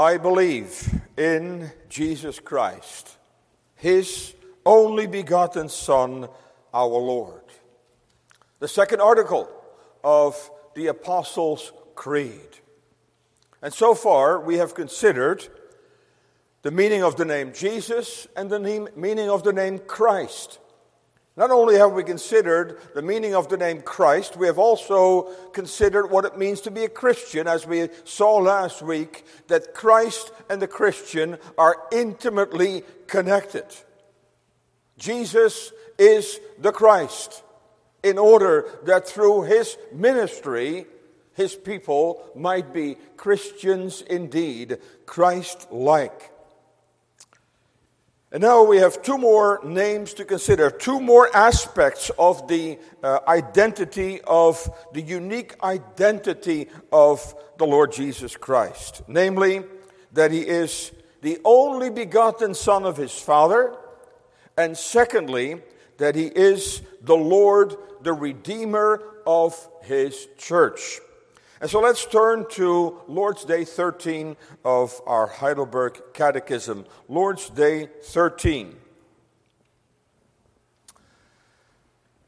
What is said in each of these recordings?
I believe in Jesus Christ, his only begotten Son, our Lord. The second article of the Apostles' Creed. And so far, we have considered the meaning of the name Jesus and the name, meaning of the name Christ. Not only have we considered the meaning of the name Christ, we have also considered what it means to be a Christian, as we saw last week, that Christ and the Christian are intimately connected. Jesus is the Christ, in order that through his ministry, his people might be Christians indeed, Christ like. And now we have two more names to consider, two more aspects of the uh, identity of the unique identity of the Lord Jesus Christ. Namely, that he is the only begotten Son of his Father, and secondly, that he is the Lord, the Redeemer of his church. And so let's turn to Lord's Day 13 of our Heidelberg Catechism. Lord's Day 13.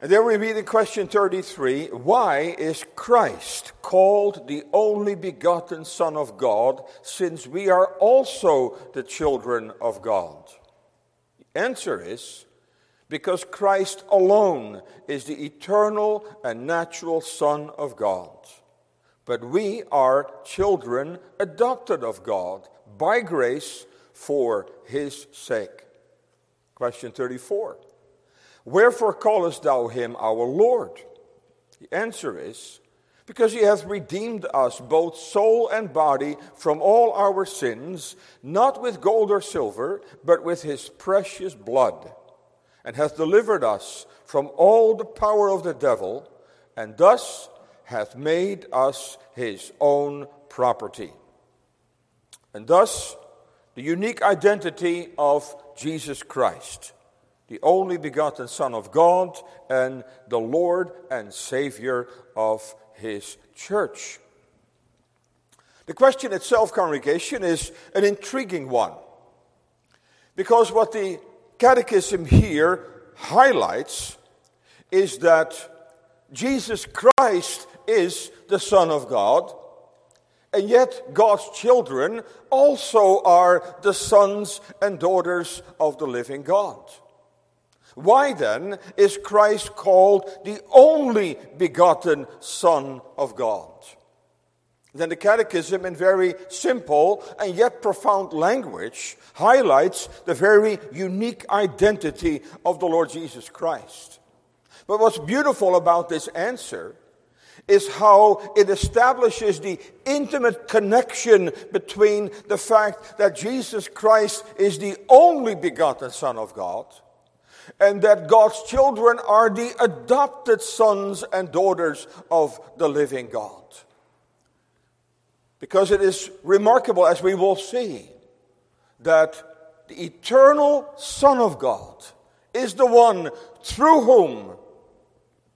And there we read in question 33 Why is Christ called the only begotten Son of God, since we are also the children of God? The answer is because Christ alone is the eternal and natural Son of God. But we are children adopted of God by grace for his sake. Question 34 Wherefore callest thou him our Lord? The answer is because he hath redeemed us, both soul and body, from all our sins, not with gold or silver, but with his precious blood, and hath delivered us from all the power of the devil, and thus hath made us his own property. And thus, the unique identity of Jesus Christ, the only begotten Son of God and the Lord and Savior of his church. The question itself, congregation, is an intriguing one. Because what the Catechism here highlights is that Jesus Christ is the Son of God, and yet God's children also are the sons and daughters of the living God. Why then is Christ called the only begotten Son of God? Then the Catechism, in very simple and yet profound language, highlights the very unique identity of the Lord Jesus Christ. But what's beautiful about this answer is how it establishes the intimate connection between the fact that Jesus Christ is the only begotten Son of God and that God's children are the adopted sons and daughters of the living God. Because it is remarkable, as we will see, that the eternal Son of God is the one through whom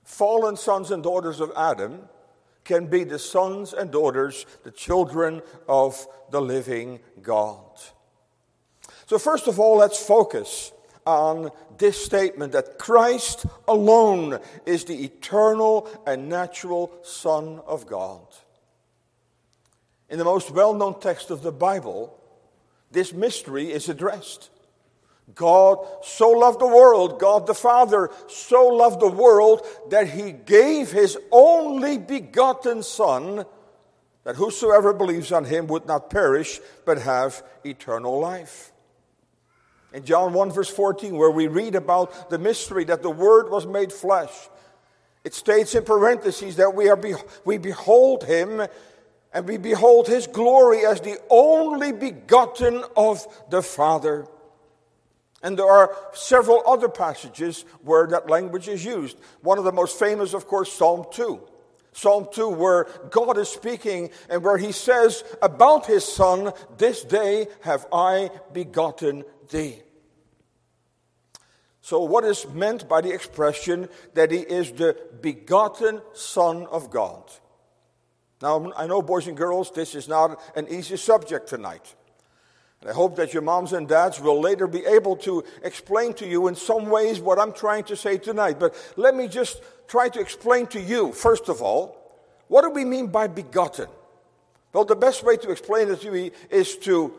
fallen sons and daughters of Adam can be the sons and daughters, the children of the living God. So, first of all, let's focus on this statement that Christ alone is the eternal and natural Son of God. In the most well known text of the Bible, this mystery is addressed. God so loved the world, God the Father so loved the world that he gave his only begotten Son, that whosoever believes on him would not perish, but have eternal life. In John 1, verse 14, where we read about the mystery that the Word was made flesh, it states in parentheses that we, are be- we behold him and we behold his glory as the only begotten of the Father. And there are several other passages where that language is used. One of the most famous, of course, Psalm 2. Psalm 2, where God is speaking and where he says about his son, This day have I begotten thee. So, what is meant by the expression that he is the begotten Son of God? Now, I know, boys and girls, this is not an easy subject tonight. I hope that your moms and dads will later be able to explain to you in some ways what I'm trying to say tonight. But let me just try to explain to you, first of all, what do we mean by begotten? Well, the best way to explain it to me is to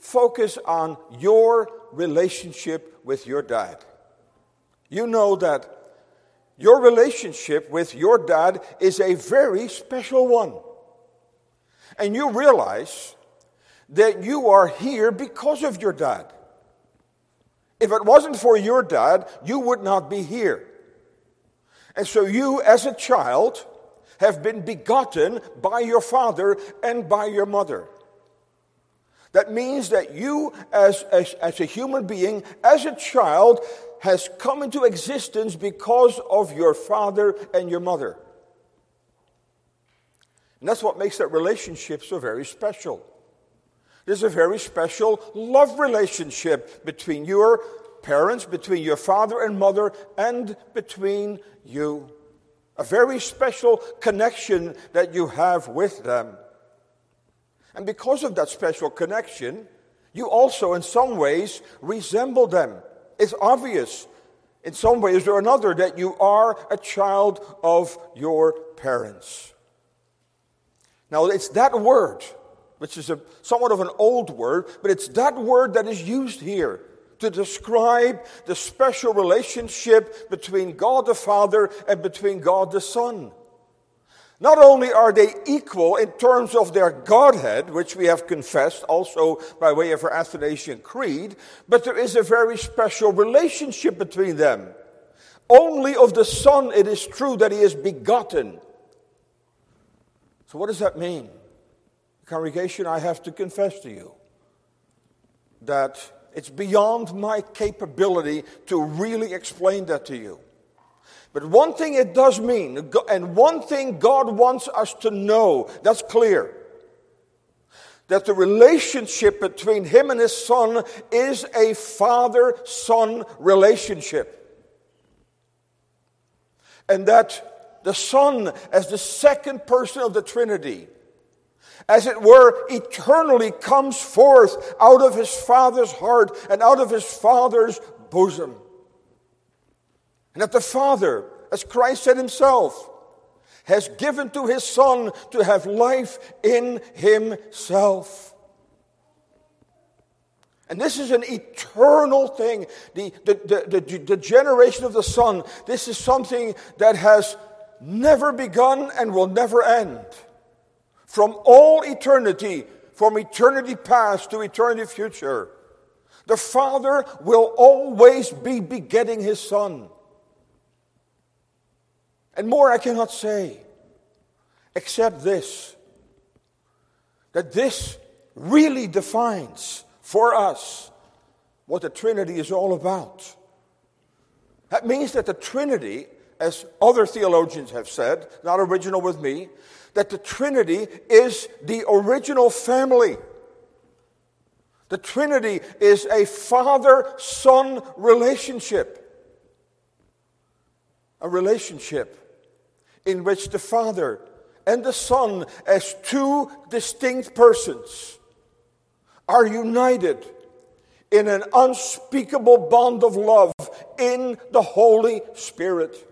focus on your relationship with your dad. You know that your relationship with your dad is a very special one. And you realize that you are here because of your dad. If it wasn't for your dad, you would not be here. And so you, as a child, have been begotten by your father and by your mother. That means that you, as, as, as a human being, as a child, has come into existence because of your father and your mother. And that's what makes that relationship so very special. There's a very special love relationship between your parents, between your father and mother, and between you. A very special connection that you have with them. And because of that special connection, you also, in some ways, resemble them. It's obvious, in some ways or another, that you are a child of your parents. Now, it's that word which is a, somewhat of an old word, but it's that word that is used here to describe the special relationship between God the Father and between God the Son. Not only are they equal in terms of their Godhead, which we have confessed also by way of our Athanasian Creed, but there is a very special relationship between them. Only of the Son it is true that He is begotten. So, what does that mean? Congregation, I have to confess to you that it's beyond my capability to really explain that to you. But one thing it does mean, and one thing God wants us to know, that's clear. That the relationship between him and his son is a father son relationship. And that the son, as the second person of the Trinity, as it were, eternally comes forth out of his Father's heart and out of his Father's bosom. And that the Father, as Christ said himself, has given to his Son to have life in himself. And this is an eternal thing. The, the, the, the, the generation of the Son, this is something that has never begun and will never end from all eternity, from eternity past to eternity future. The Father will always be begetting His Son. And more I cannot say, except this that this really defines for us what the Trinity is all about. That means that the Trinity, as other theologians have said, not original with me, that the Trinity is the original family. The Trinity is a father son relationship. A relationship in which the Father and the Son, as two distinct persons, are united in an unspeakable bond of love in the Holy Spirit.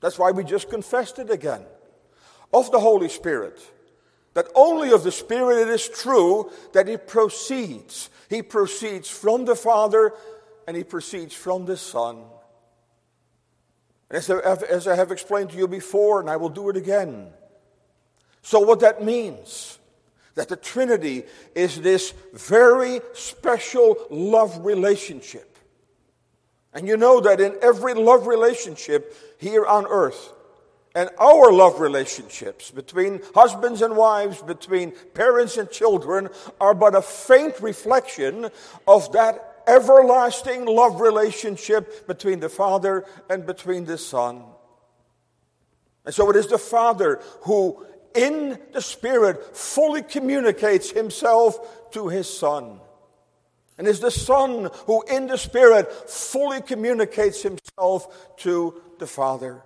That's why we just confessed it again of the Holy Spirit. That only of the Spirit it is true that He proceeds. He proceeds from the Father and He proceeds from the Son. As I, have explained to you before, and I will do it again. So, what that means, that the Trinity is this very special love relationship. And you know that in every love relationship here on earth, and our love relationships between husbands and wives, between parents and children, are but a faint reflection of that everlasting love relationship between the Father and between the Son. And so it is the Father who, in the Spirit, fully communicates himself to his Son. And it's the Son who, in the Spirit, fully communicates himself to the Father.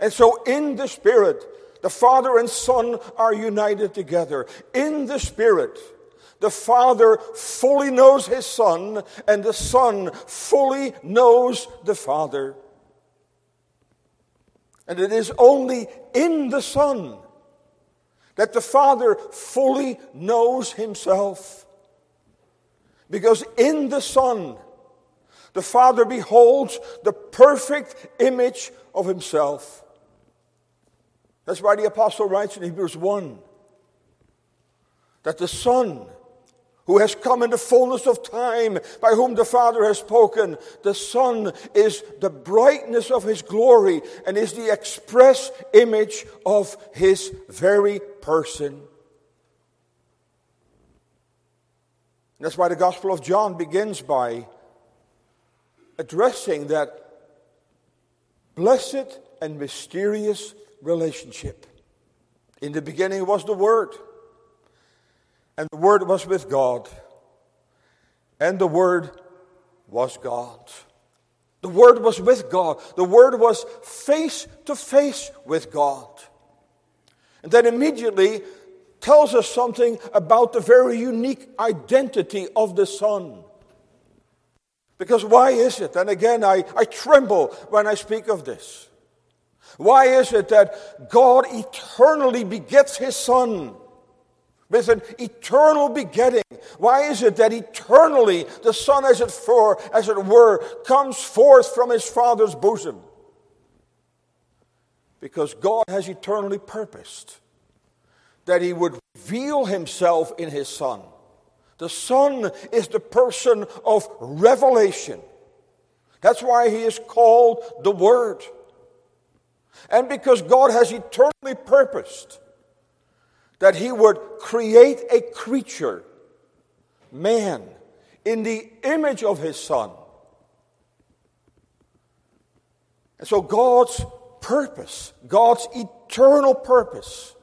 And so, in the Spirit, the Father and Son are united together. In the Spirit, The Father fully knows His Son, and the Son fully knows the Father. And it is only in the Son that the Father fully knows Himself. Because in the Son, the Father beholds the perfect image of Himself. That's why the Apostle writes in Hebrews 1 that the Son, who has come in the fullness of time, by whom the Father has spoken, the Son is the brightness of His glory and is the express image of His very person. that's why the Gospel of John begins by addressing that blessed and mysterious relationship. In the beginning was the Word, and the Word was with God, and the Word was God. The Word was with God. The Word was face to face with God. And then immediately tells us something about the very unique identity of the Son. Because why is it? And again, I, I tremble when I speak of this. Why is it that God eternally begets his Son with an eternal begetting? Why is it that eternally the Son, as it, for, as it were, comes forth from his Father's bosom? Because God has eternally purposed that he would reveal himself in his Son. The Son is the person of revelation. That's why he is called the Word. And because God has eternally purposed that he would create a creature, man, in the image of his Son. And so God's purpose, God's eternal purpose,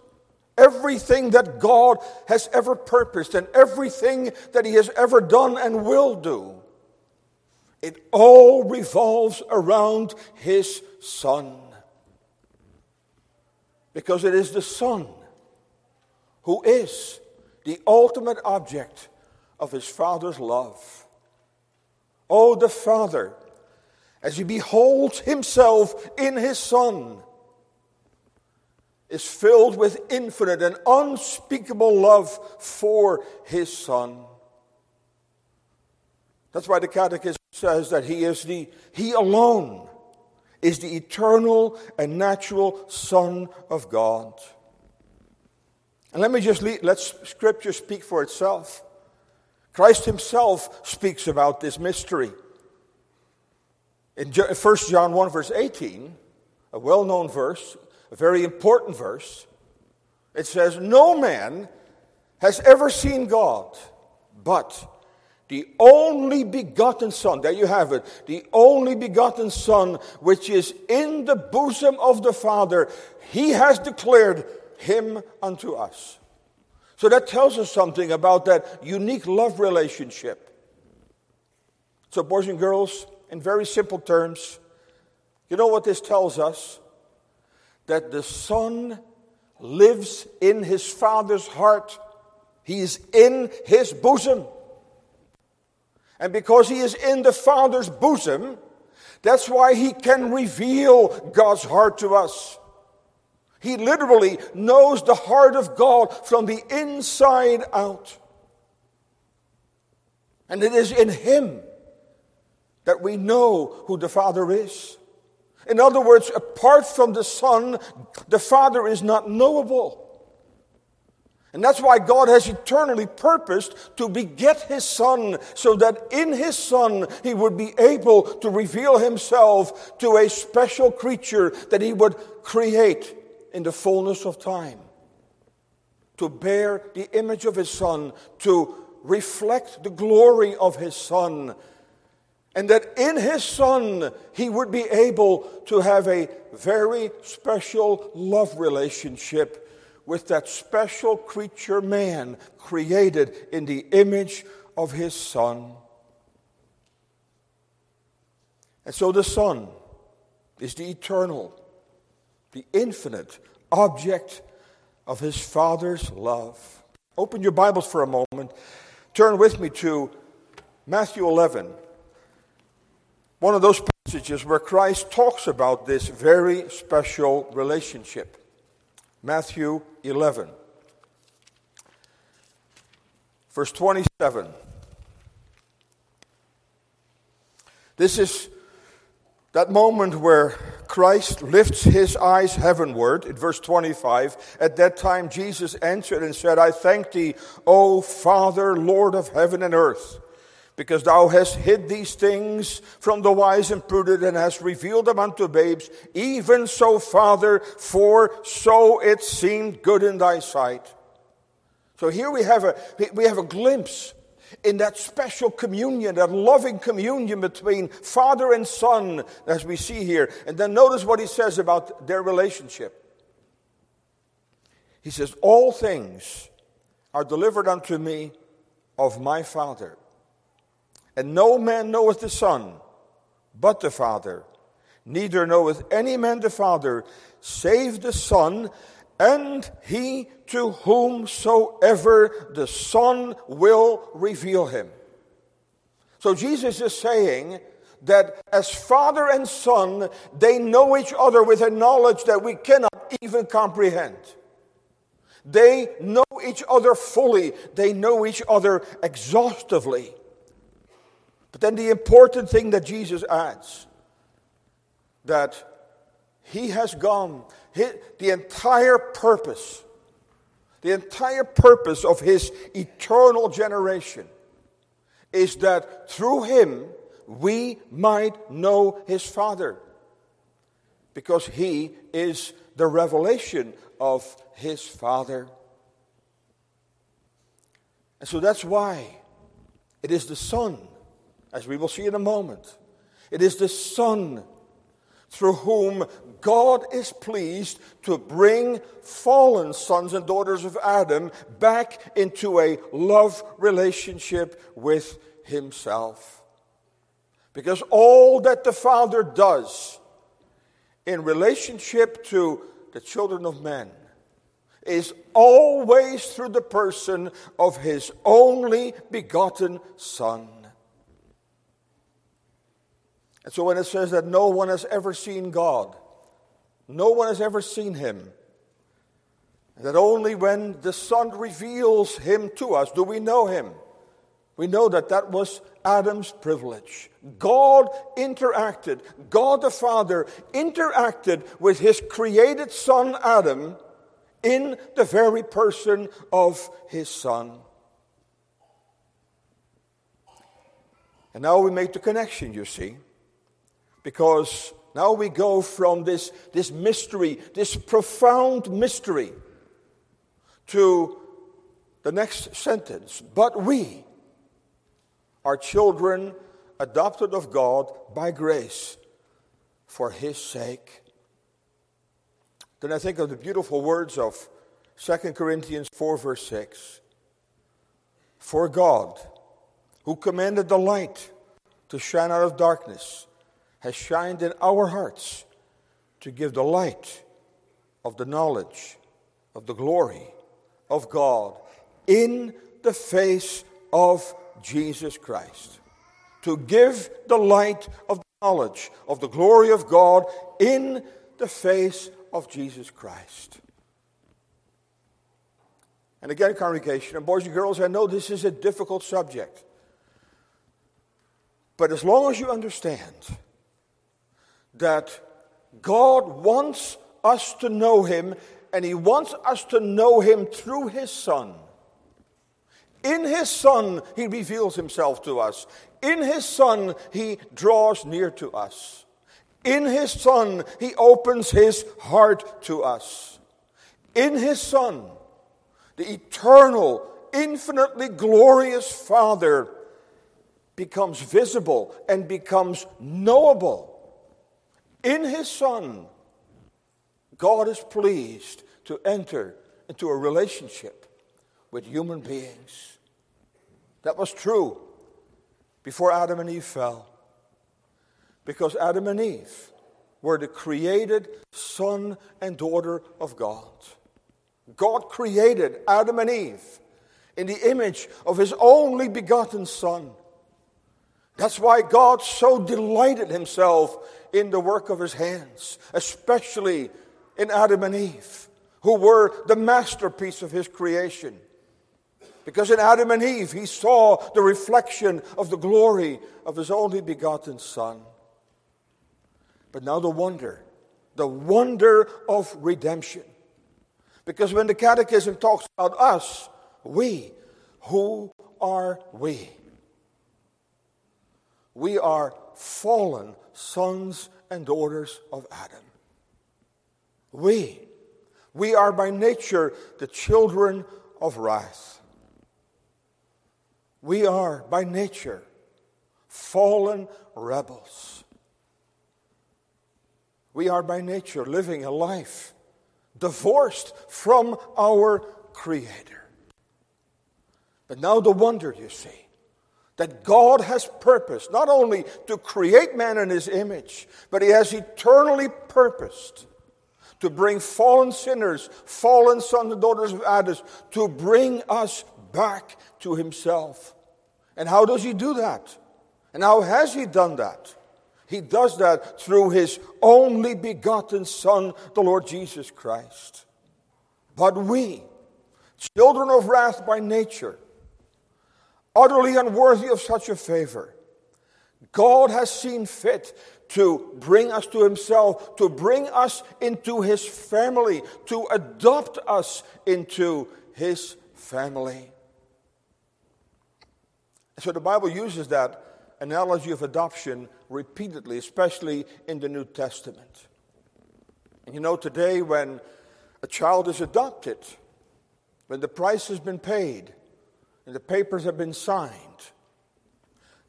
Everything that God has ever purposed and everything that He has ever done and will do, it all revolves around His Son. Because it is the Son who is the ultimate object of His Father's love. Oh, the Father, as He beholds Himself in His Son, is filled with infinite and unspeakable love for his son. That's why the Catechism says that he is the, he alone is the eternal and natural Son of God. And let me just lead, let Scripture speak for itself. Christ Himself speaks about this mystery. In 1 John 1, verse 18, a well known verse, a very important verse. It says, No man has ever seen God, but the only begotten Son, there you have it, the only begotten Son, which is in the bosom of the Father, he has declared him unto us. So that tells us something about that unique love relationship. So, boys and girls, in very simple terms, you know what this tells us? that the Son lives in his Father's heart. He is in his bosom. And because he is in the Father's bosom, that's why he can reveal God's heart to us. He literally knows the heart of God from the inside out. And it is in him that we know who the Father is. In other words, apart from the Son, the Father is not knowable. And that's why God has eternally purposed to beget His Son, so that in His Son He would be able to reveal Himself to a special creature that He would create in the fullness of time. To bear the image of His Son, to reflect the glory of His Son, and that in his son he would be able to have a very special love relationship with that special creature man created in the image of his son. And so the Son is the eternal, the infinite object of his Father's love. Open your Bibles for a moment turn with me to Matthew 11, one of those passages where Christ talks about this very special relationship. Matthew 11, verse 27. This is that moment where Christ lifts his eyes heavenward, in verse 25, at that time Jesus answered and said, I thank thee, O Father, Lord of heaven and earth, because thou hast hid these things from the wise and prudent and hast revealed them unto babes. Even so, Father, for so it seemed good in thy sight. So here we have a, we have a glimpse in that special communion, that loving communion between Father and Son, as we see here. And then notice what he says about their relationship. He says, All things are delivered unto me of my Father. And no man knoweth the Son but the Father. Neither knoweth any man the Father save the Son, and he to whomsoever the Son will reveal him. So Jesus is saying that as Father and Son, they know each other with a knowledge that we cannot even comprehend. They know each other fully, they know each other exhaustively. But then the important thing that Jesus adds that he has gone the entire purpose, the entire purpose of his eternal generation is that through him we might know his Father. Because he is the revelation of his Father. And so that's why it is the Son, as we will see in a moment. It is the Son through whom God is pleased to bring fallen sons and daughters of Adam back into a love relationship with Himself. Because all that the Father does in relationship to the children of men is always through the person of His only begotten Son. And so when it says that no one has ever seen God, no one has ever seen him, that only when the Son reveals him to us do we know him. We know that that was Adam's privilege. God interacted, God the Father interacted with his created son Adam in the very person of his Son. And now we make the connection, you see. Because now we go from this, this mystery, this profound mystery, to the next sentence. But we are children adopted of God by grace for His sake. Then I think of the beautiful words of 2 Corinthians 4, verse 6. For God, who commanded the light to shine out of darkness, has shined in our hearts to give the light of the knowledge of the glory of God in the face of Jesus Christ. To give the light of the knowledge of the glory of God in the face of Jesus Christ. And again, congregation, and boys and girls, I know this is a difficult subject. But as long as you understand that God wants us to know Him, and He wants us to know Him through His Son. In His Son, He reveals Himself to us. In His Son, He draws near to us. In His Son, He opens His heart to us. In His Son, the eternal, infinitely glorious Father becomes visible and becomes knowable in his Son, God is pleased to enter into a relationship with human beings. That was true before Adam and Eve fell. Because Adam and Eve were the created son and daughter of God. God created Adam and Eve in the image of his only begotten Son. That's why God so delighted himself in the work of his hands, especially in Adam and Eve, who were the masterpiece of his creation. Because in Adam and Eve, he saw the reflection of the glory of his only begotten Son. But now the wonder, the wonder of redemption. Because when the Catechism talks about us, we, who are we? We are fallen sons and daughters of Adam. We, we are by nature the children of wrath. We are by nature fallen rebels. We are by nature living a life divorced from our Creator. But now the wonder, you see, that God has purposed not only to create man in his image, but he has eternally purposed to bring fallen sinners, fallen sons and daughters of Adam, to bring us back to himself. And how does he do that? And how has he done that? He does that through his only begotten Son, the Lord Jesus Christ. But we, children of wrath by nature, utterly unworthy of such a favor. God has seen fit to bring us to Himself, to bring us into His family, to adopt us into His family. So the Bible uses that analogy of adoption repeatedly, especially in the New Testament. And you know, today when a child is adopted, when the price has been paid, and the papers have been signed,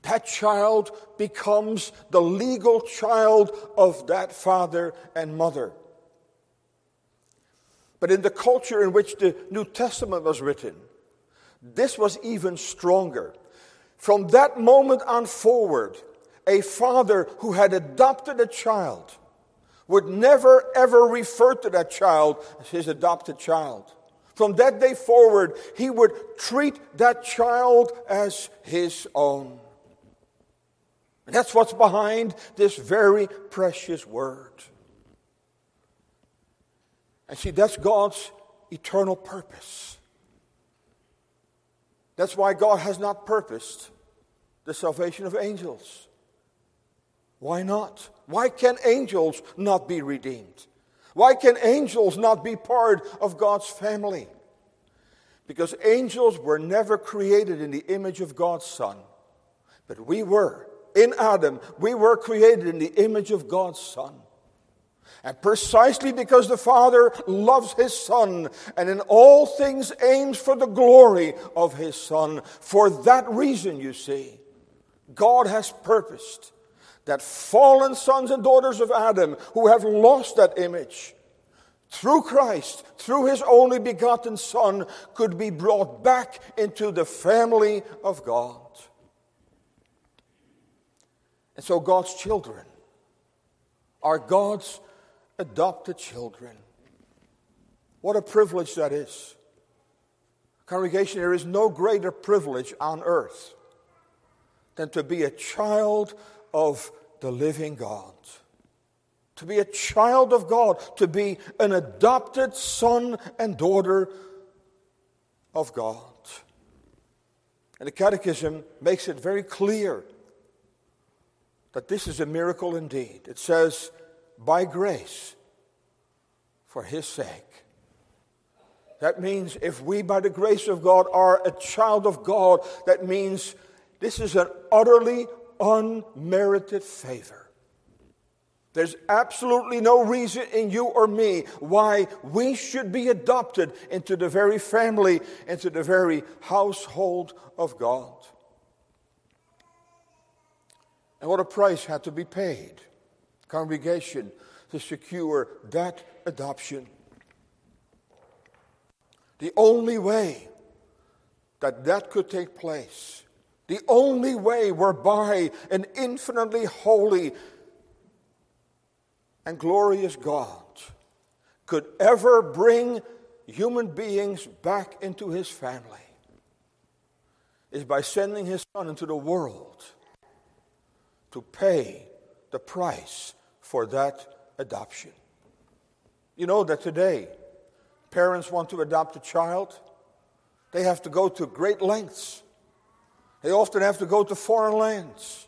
that child becomes the legal child of that father and mother. But in the culture in which the New Testament was written, this was even stronger. From that moment on forward, a father who had adopted a child would never ever refer to that child as his adopted child. From that day forward, he would treat that child as his own. And that's what's behind this very precious word. And see, that's God's eternal purpose. That's why God has not purposed the salvation of angels. Why not? Why can angels not be redeemed? Why can angels not be part of God's family? Because angels were never created in the image of God's Son, but we were. In Adam, we were created in the image of God's Son. And precisely because the Father loves His Son and in all things aims for the glory of His Son, for that reason, you see, God has purposed that fallen sons and daughters of Adam who have lost that image, through Christ, through his only begotten Son, could be brought back into the family of God. And so God's children are God's adopted children. What a privilege that is. Congregation, there is no greater privilege on earth than to be a child of the living God. To be a child of God, to be an adopted son and daughter of God. And the Catechism makes it very clear that this is a miracle indeed. It says, by grace, for His sake. That means if we, by the grace of God, are a child of God, that means this is an utterly unmerited favor. There's absolutely no reason in you or me why we should be adopted into the very family, into the very household of God. And what a price had to be paid, congregation, to secure that adoption. The only way that that could take place the only way whereby an infinitely holy and glorious God could ever bring human beings back into his family is by sending his son into the world to pay the price for that adoption. You know that today, parents want to adopt a child, they have to go to great lengths. They often have to go to foreign lands.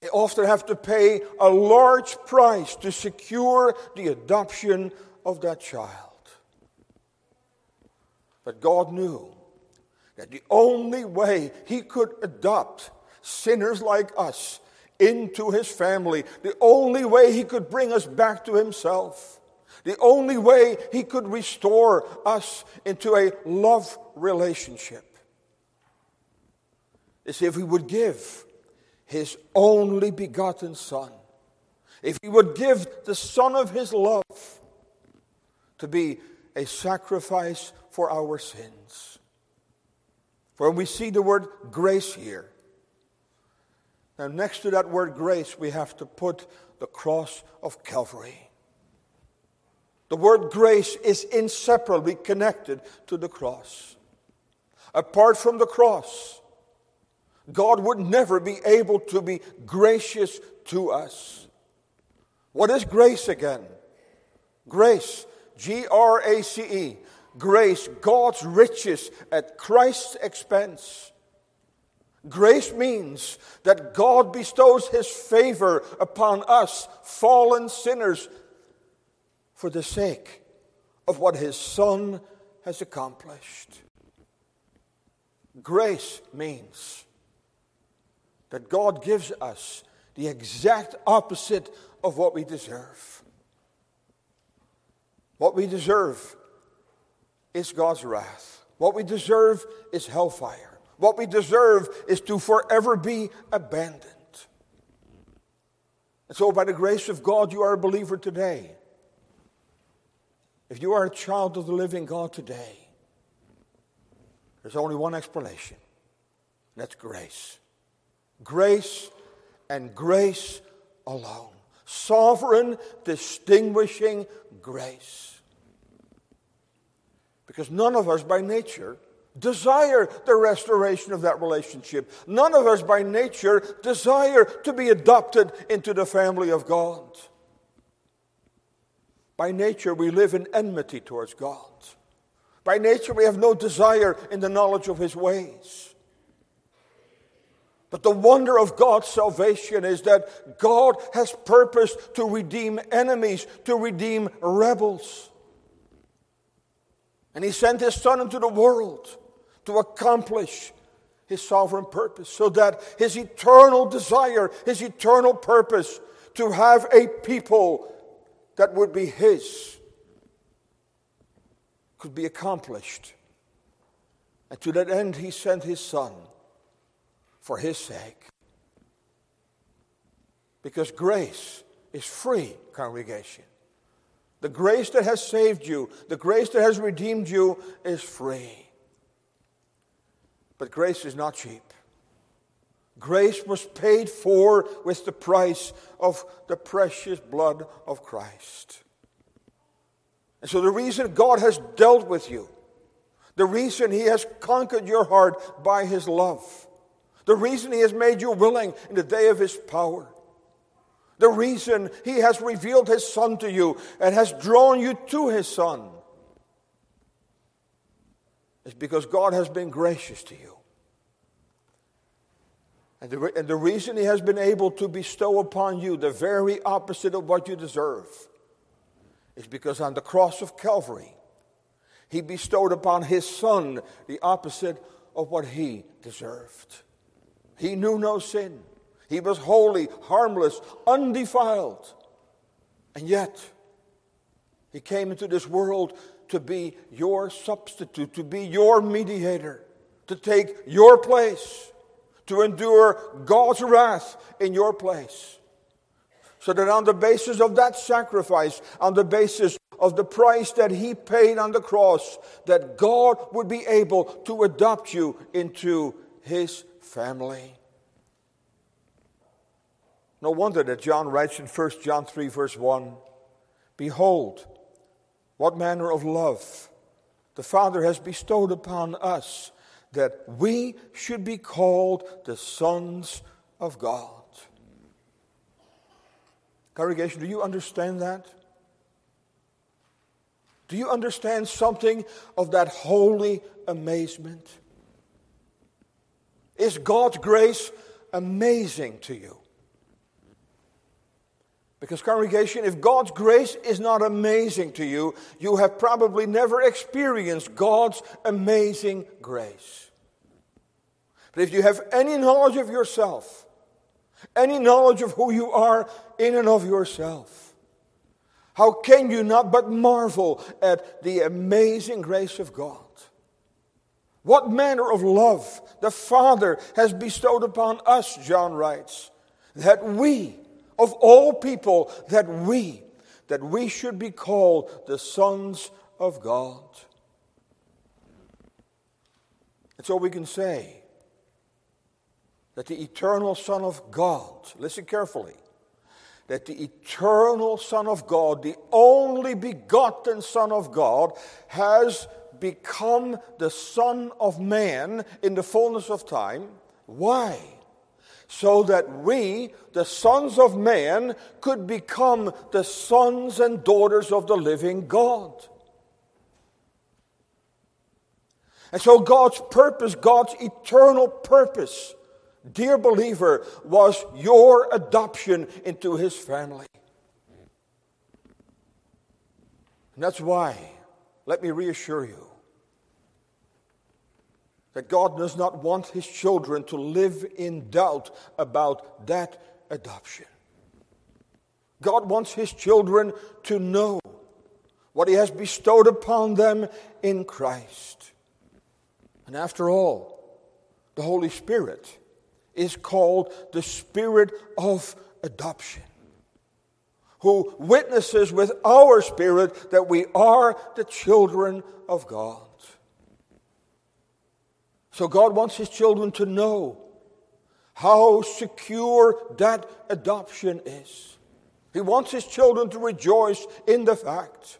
They often have to pay a large price to secure the adoption of that child. But God knew that the only way He could adopt sinners like us into His family, the only way He could bring us back to Himself, the only way He could restore us into a love relationship is if He would give His only begotten Son, if He would give the Son of His love to be a sacrifice for our sins. For we see the word grace here. Now, next to that word grace, we have to put the cross of Calvary. The word grace is inseparably connected to the cross. Apart from the cross, God would never be able to be gracious to us. What is grace again? Grace, G R A C E, grace, God's riches at Christ's expense. Grace means that God bestows his favor upon us, fallen sinners, for the sake of what his Son has accomplished. Grace means that God gives us the exact opposite of what we deserve. What we deserve is God's wrath. What we deserve is hellfire. What we deserve is to forever be abandoned. And so, by the grace of God, you are a believer today. If you are a child of the living God today, there's only one explanation and that's grace. Grace and grace alone. Sovereign, distinguishing grace. Because none of us by nature desire the restoration of that relationship. None of us by nature desire to be adopted into the family of God. By nature, we live in enmity towards God. By nature, we have no desire in the knowledge of His ways. But the wonder of God's salvation is that God has purposed to redeem enemies, to redeem rebels. And he sent his son into the world to accomplish his sovereign purpose so that his eternal desire, his eternal purpose to have a people that would be his could be accomplished. And to that end, he sent his son for his sake. Because grace is free, congregation. The grace that has saved you, the grace that has redeemed you is free. But grace is not cheap. Grace was paid for with the price of the precious blood of Christ. And so, the reason God has dealt with you, the reason He has conquered your heart by His love, the reason He has made you willing in the day of His power, the reason He has revealed His Son to you and has drawn you to His Son is because God has been gracious to you. And the, and the reason He has been able to bestow upon you the very opposite of what you deserve is because on the cross of Calvary, He bestowed upon His Son the opposite of what He deserved. He knew no sin. He was holy, harmless, undefiled. And yet, he came into this world to be your substitute, to be your mediator, to take your place, to endure God's wrath in your place. So that on the basis of that sacrifice, on the basis of the price that he paid on the cross, that God would be able to adopt you into his family. No wonder that John writes in 1 John 3, verse 1 Behold, what manner of love the Father has bestowed upon us, that we should be called the sons of God. Congregation, do you understand that? Do you understand something of that holy amazement? Is God's grace amazing to you? Because, congregation, if God's grace is not amazing to you, you have probably never experienced God's amazing grace. But if you have any knowledge of yourself, any knowledge of who you are in and of yourself, how can you not but marvel at the amazing grace of God? What manner of love the Father has bestowed upon us, John writes, that we, of all people, that we, that we should be called the sons of God. And so we can say that the eternal Son of God, listen carefully, that the eternal Son of God, the only begotten Son of God, has become the Son of Man in the fullness of time. Why? so that we, the sons of man, could become the sons and daughters of the living God. And so, God's purpose, God's eternal purpose, dear believer, was your adoption into His family. And that's why, let me reassure you, that God does not want his children to live in doubt about that adoption. God wants his children to know what he has bestowed upon them in Christ. And after all, the Holy Spirit is called the Spirit of adoption, who witnesses with our spirit that we are the children of God. So God wants his children to know how secure that adoption is. He wants his children to rejoice in the fact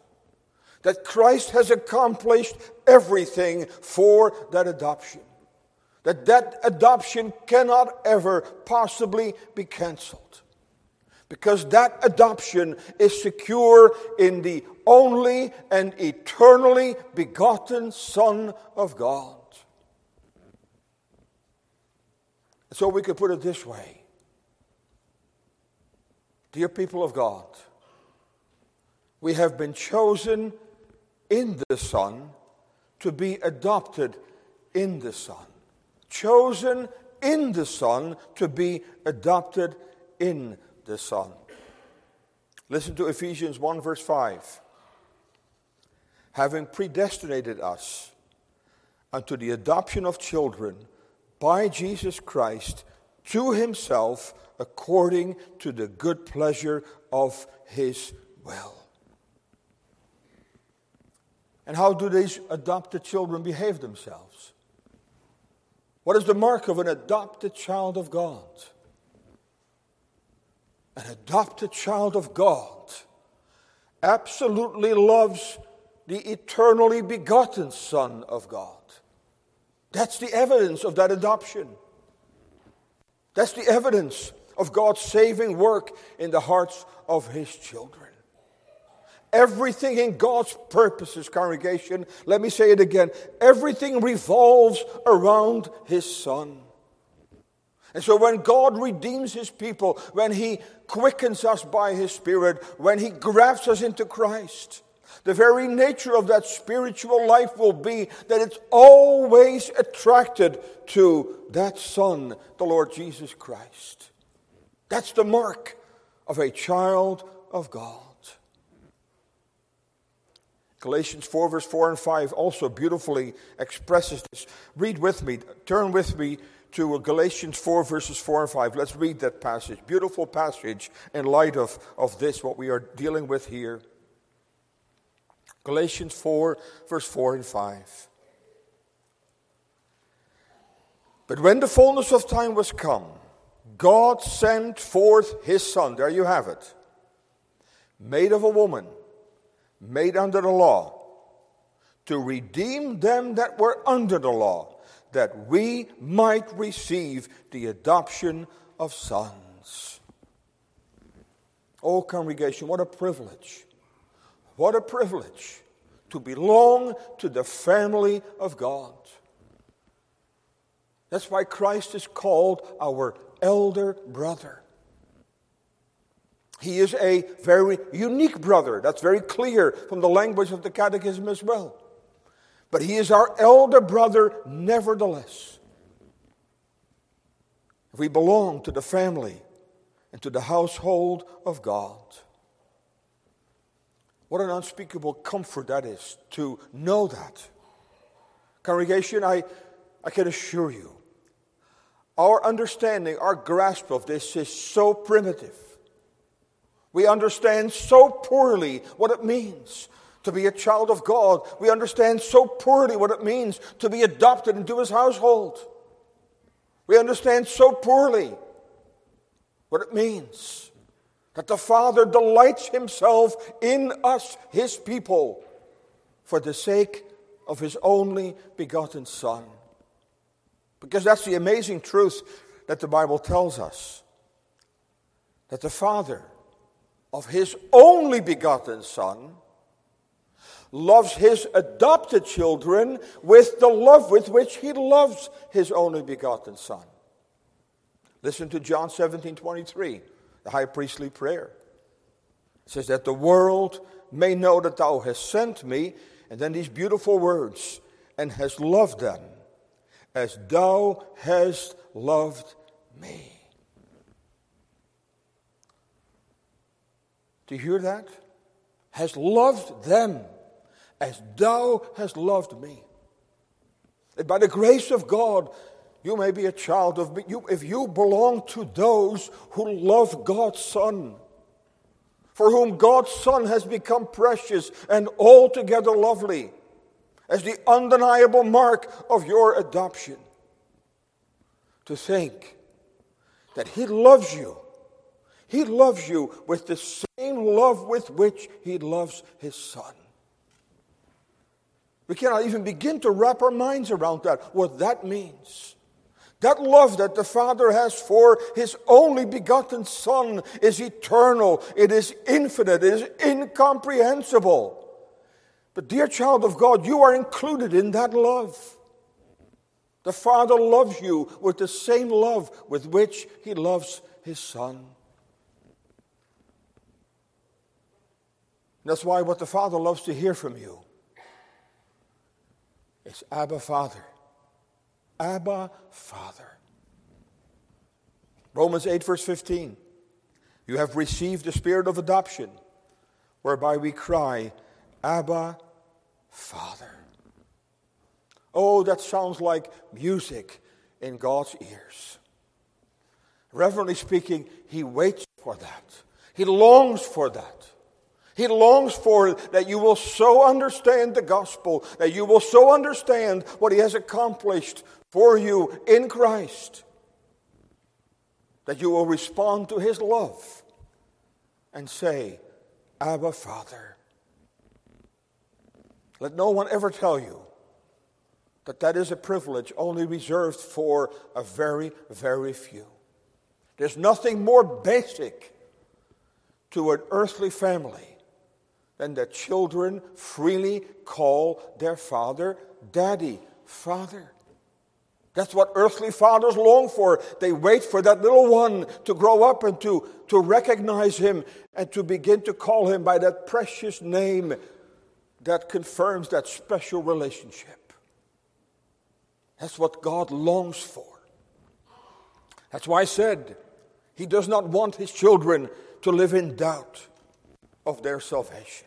that Christ has accomplished everything for that adoption. That that adoption cannot ever possibly be canceled. Because that adoption is secure in the only and eternally begotten Son of God. So we could put it this way Dear people of God, we have been chosen in the Son to be adopted in the Son. Chosen in the Son to be adopted in the Son. Listen to Ephesians 1, verse 5. Having predestinated us unto the adoption of children by Jesus Christ to himself according to the good pleasure of his will. And how do these adopted children behave themselves? What is the mark of an adopted child of God? An adopted child of God absolutely loves the eternally begotten Son of God. That's the evidence of that adoption. That's the evidence of God's saving work in the hearts of His children. Everything in God's purposes, congregation, let me say it again everything revolves around His Son. And so when God redeems His people, when He quickens us by His Spirit, when He grafts us into Christ, the very nature of that spiritual life will be that it's always attracted to that Son, the Lord Jesus Christ. That's the mark of a child of God. Galatians 4, verse 4 and 5 also beautifully expresses this. Read with me, turn with me to uh, Galatians 4, verses 4 and 5. Let's read that passage. Beautiful passage in light of, of this, what we are dealing with here. Galatians 4, verse 4 and 5. But when the fullness of time was come, God sent forth his Son. There you have it. Made of a woman, made under the law, to redeem them that were under the law, that we might receive the adoption of sons. Oh, congregation, what a privilege! What a privilege to belong to the family of God. That's why Christ is called our elder brother. He is a very unique brother. That's very clear from the language of the Catechism as well. But he is our elder brother nevertheless. If we belong to the family and to the household of God. What an unspeakable comfort that is to know that. Congregation, I, I can assure you, our understanding, our grasp of this is so primitive. We understand so poorly what it means to be a child of God. We understand so poorly what it means to be adopted into his household. We understand so poorly what it means that the Father delights himself in us, his people, for the sake of his only begotten Son. Because that's the amazing truth that the Bible tells us that the Father of his only begotten Son loves his adopted children with the love with which he loves his only begotten Son. Listen to John 17 23, the high priestly prayer. It says that the world may know that thou hast sent me, and then these beautiful words, and hast loved them as thou hast loved me. Do you hear that? Has loved them as thou hast loved me. And by the grace of God, you may be a child of you if you belong to those who love God's Son, for whom God's Son has become precious and altogether lovely, as the undeniable mark of your adoption. To think that He loves you he loves you with the same love with which He loves His Son. We cannot even begin to wrap our minds around that, what that means. That love that the Father has for His only begotten Son is eternal, it is infinite, it is incomprehensible. But, dear child of God, you are included in that love. The Father loves you with the same love with which He loves His Son. That's why what the Father loves to hear from you is Abba, Father. Abba, Father. Romans 8, verse 15. You have received the spirit of adoption, whereby we cry, Abba, Father. Oh, that sounds like music in God's ears. Reverently speaking, He waits for that, He longs for that. He longs for that you will so understand the gospel, that you will so understand what He has accomplished for you in Christ, that you will respond to His love and say, Abba, Father. Let no one ever tell you that that is a privilege only reserved for a very, very few. There's nothing more basic to an earthly family then the children freely call their father daddy, father. That's what earthly fathers long for. They wait for that little one to grow up and to, to recognize him and to begin to call him by that precious name that confirms that special relationship. That's what God longs for. That's why I said he does not want his children to live in doubt of their salvation.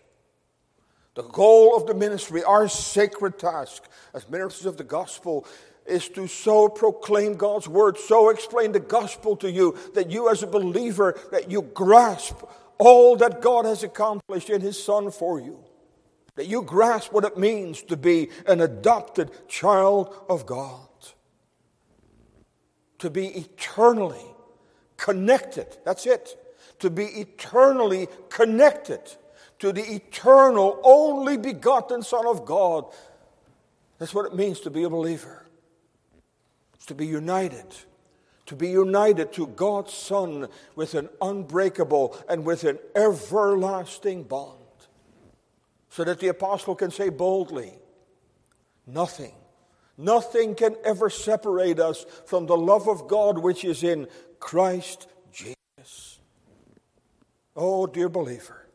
The goal of the ministry, our sacred task as ministers of the gospel, is to so proclaim God's word, so explain the gospel to you that you as a believer that you grasp all that God has accomplished in his son for you. That you grasp what it means to be an adopted child of God. To be eternally connected. That's it. To be eternally connected to the eternal, only begotten Son of God. That's what it means to be a believer. It's to be united. To be united to God's Son with an unbreakable and with an everlasting bond. So that the apostle can say boldly, Nothing, nothing can ever separate us from the love of God which is in Christ Jesus. Oh, dear believer,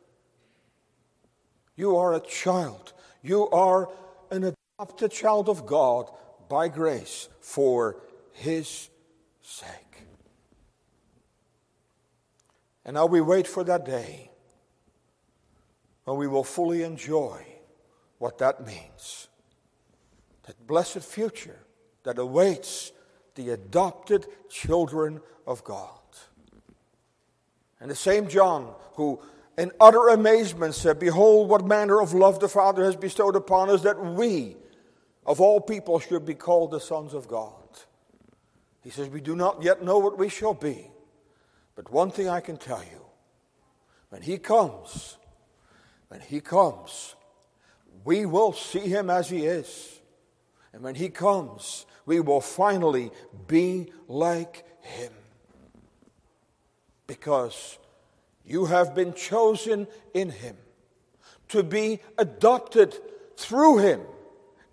you are a child. You are an adopted child of God by grace for His sake. And now we wait for that day when we will fully enjoy what that means. That blessed future that awaits the adopted children of God. And the same John who in utter amazement said, Behold, what manner of love the Father has bestowed upon us that we, of all people, should be called the sons of God. He says, We do not yet know what we shall be. But one thing I can tell you when He comes, when He comes, we will see Him as He is. And when He comes, we will finally be like Him. Because you have been chosen in Him to be adopted through Him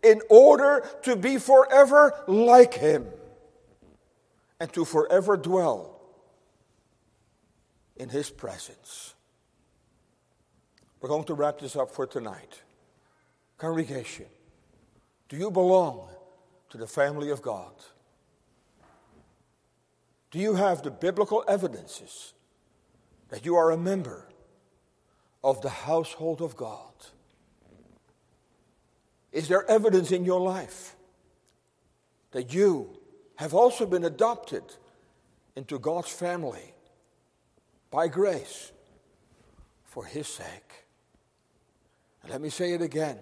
in order to be forever like Him and to forever dwell in His presence. We're going to wrap this up for tonight. Congregation, do you belong to the family of God? Do you have the biblical evidences that you are a member of the household of God? Is there evidence in your life that you have also been adopted into God's family by grace for His sake? And let me say it again.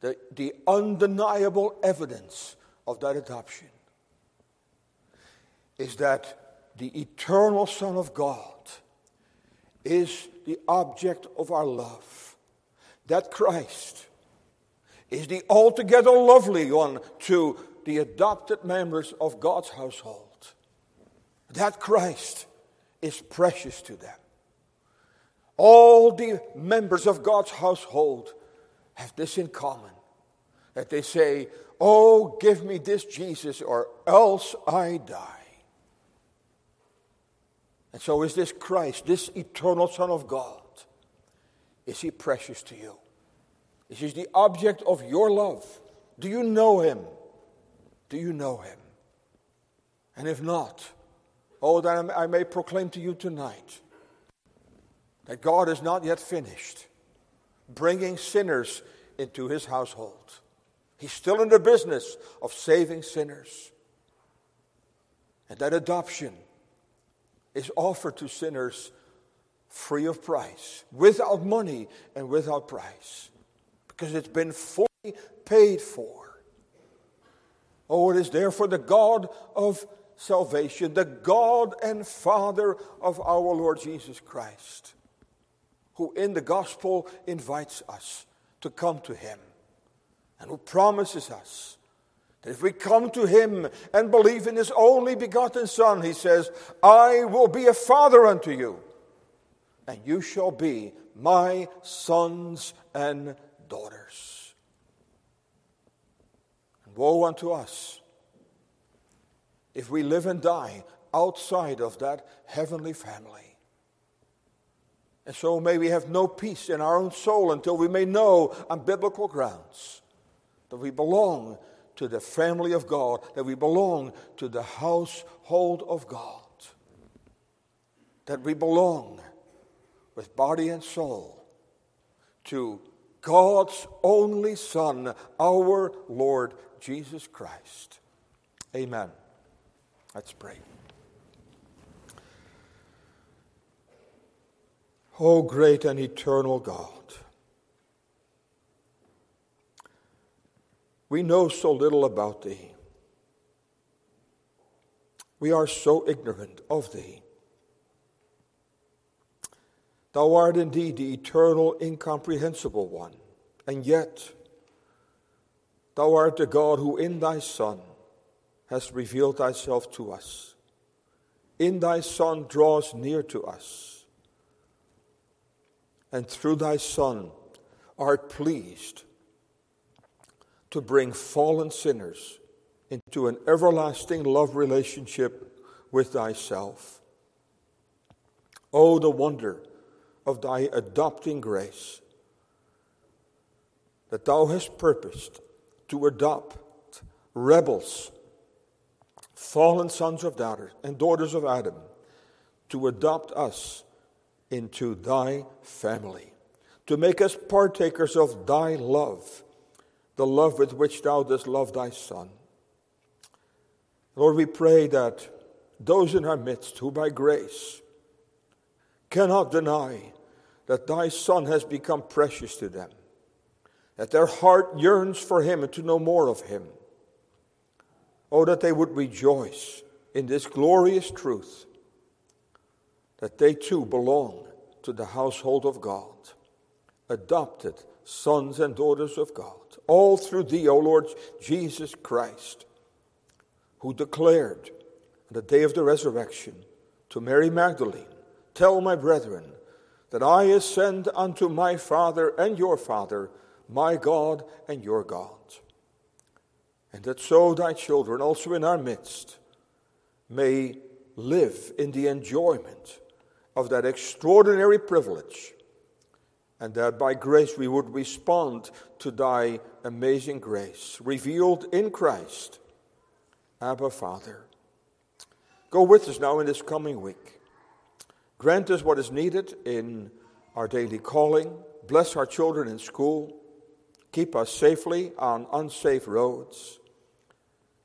The, the undeniable evidence of that adoption is that the eternal Son of God, is the object of our love. That Christ is the altogether lovely one to the adopted members of God's household. That Christ is precious to them. All the members of God's household have this in common that they say, Oh, give me this Jesus, or else I die. And so is this Christ, this eternal Son of God. Is he precious to you? Is he the object of your love? Do you know him? Do you know him? And if not, oh, then I may proclaim to you tonight that God is not yet finished bringing sinners into his household. He's still in the business of saving sinners. And that adoption is offered to sinners free of price, without money and without price, because it's been fully paid for. Oh, it is therefore the God of salvation, the God and Father of our Lord Jesus Christ, who in the gospel invites us to come to Him and who promises us if we come to him and believe in his only begotten Son, he says, I will be a father unto you, and you shall be my sons and daughters. And woe unto us if we live and die outside of that heavenly family. And so may we have no peace in our own soul until we may know on biblical grounds that we belong to the family of God, that we belong to the household of God, that we belong with body and soul to God's only Son, our Lord Jesus Christ. Amen. Let's pray. O great and eternal God. We know so little about thee. We are so ignorant of thee. Thou art indeed the eternal, incomprehensible one, and yet thou art the God who in thy Son hast revealed thyself to us. In thy Son draws near to us. And through thy Son art pleased to bring fallen sinners into an everlasting love relationship with thyself. Oh, the wonder of thy adopting grace that thou hast purposed to adopt rebels, fallen sons of daughters and daughters of Adam, to adopt us into thy family, to make us partakers of thy love, the love with which thou dost love thy Son. Lord, we pray that those in our midst who by grace cannot deny that thy Son has become precious to them, that their heart yearns for him and to know more of him. Oh, that they would rejoice in this glorious truth that they too belong to the household of God, adopted sons and daughters of God, all through thee, O Lord Jesus Christ, who declared on the day of the resurrection to Mary Magdalene, Tell my brethren that I ascend unto my Father and your Father my God and your God. And that so thy children also in our midst may live in the enjoyment of that extraordinary privilege, and that by grace we would respond to thy amazing grace revealed in Christ. Abba, Father. Go with us now in this coming week. Grant us what is needed in our daily calling. Bless our children in school. Keep us safely on unsafe roads.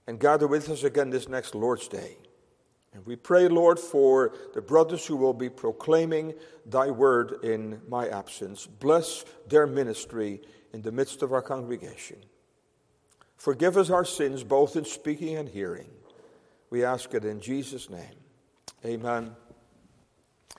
And gather with us again this next Lord's Day. And we pray, Lord, for the brothers who will be proclaiming thy word in my absence. Bless their ministry in the midst of our congregation. Forgive us our sins, both in speaking and hearing. We ask it in Jesus' name. Amen.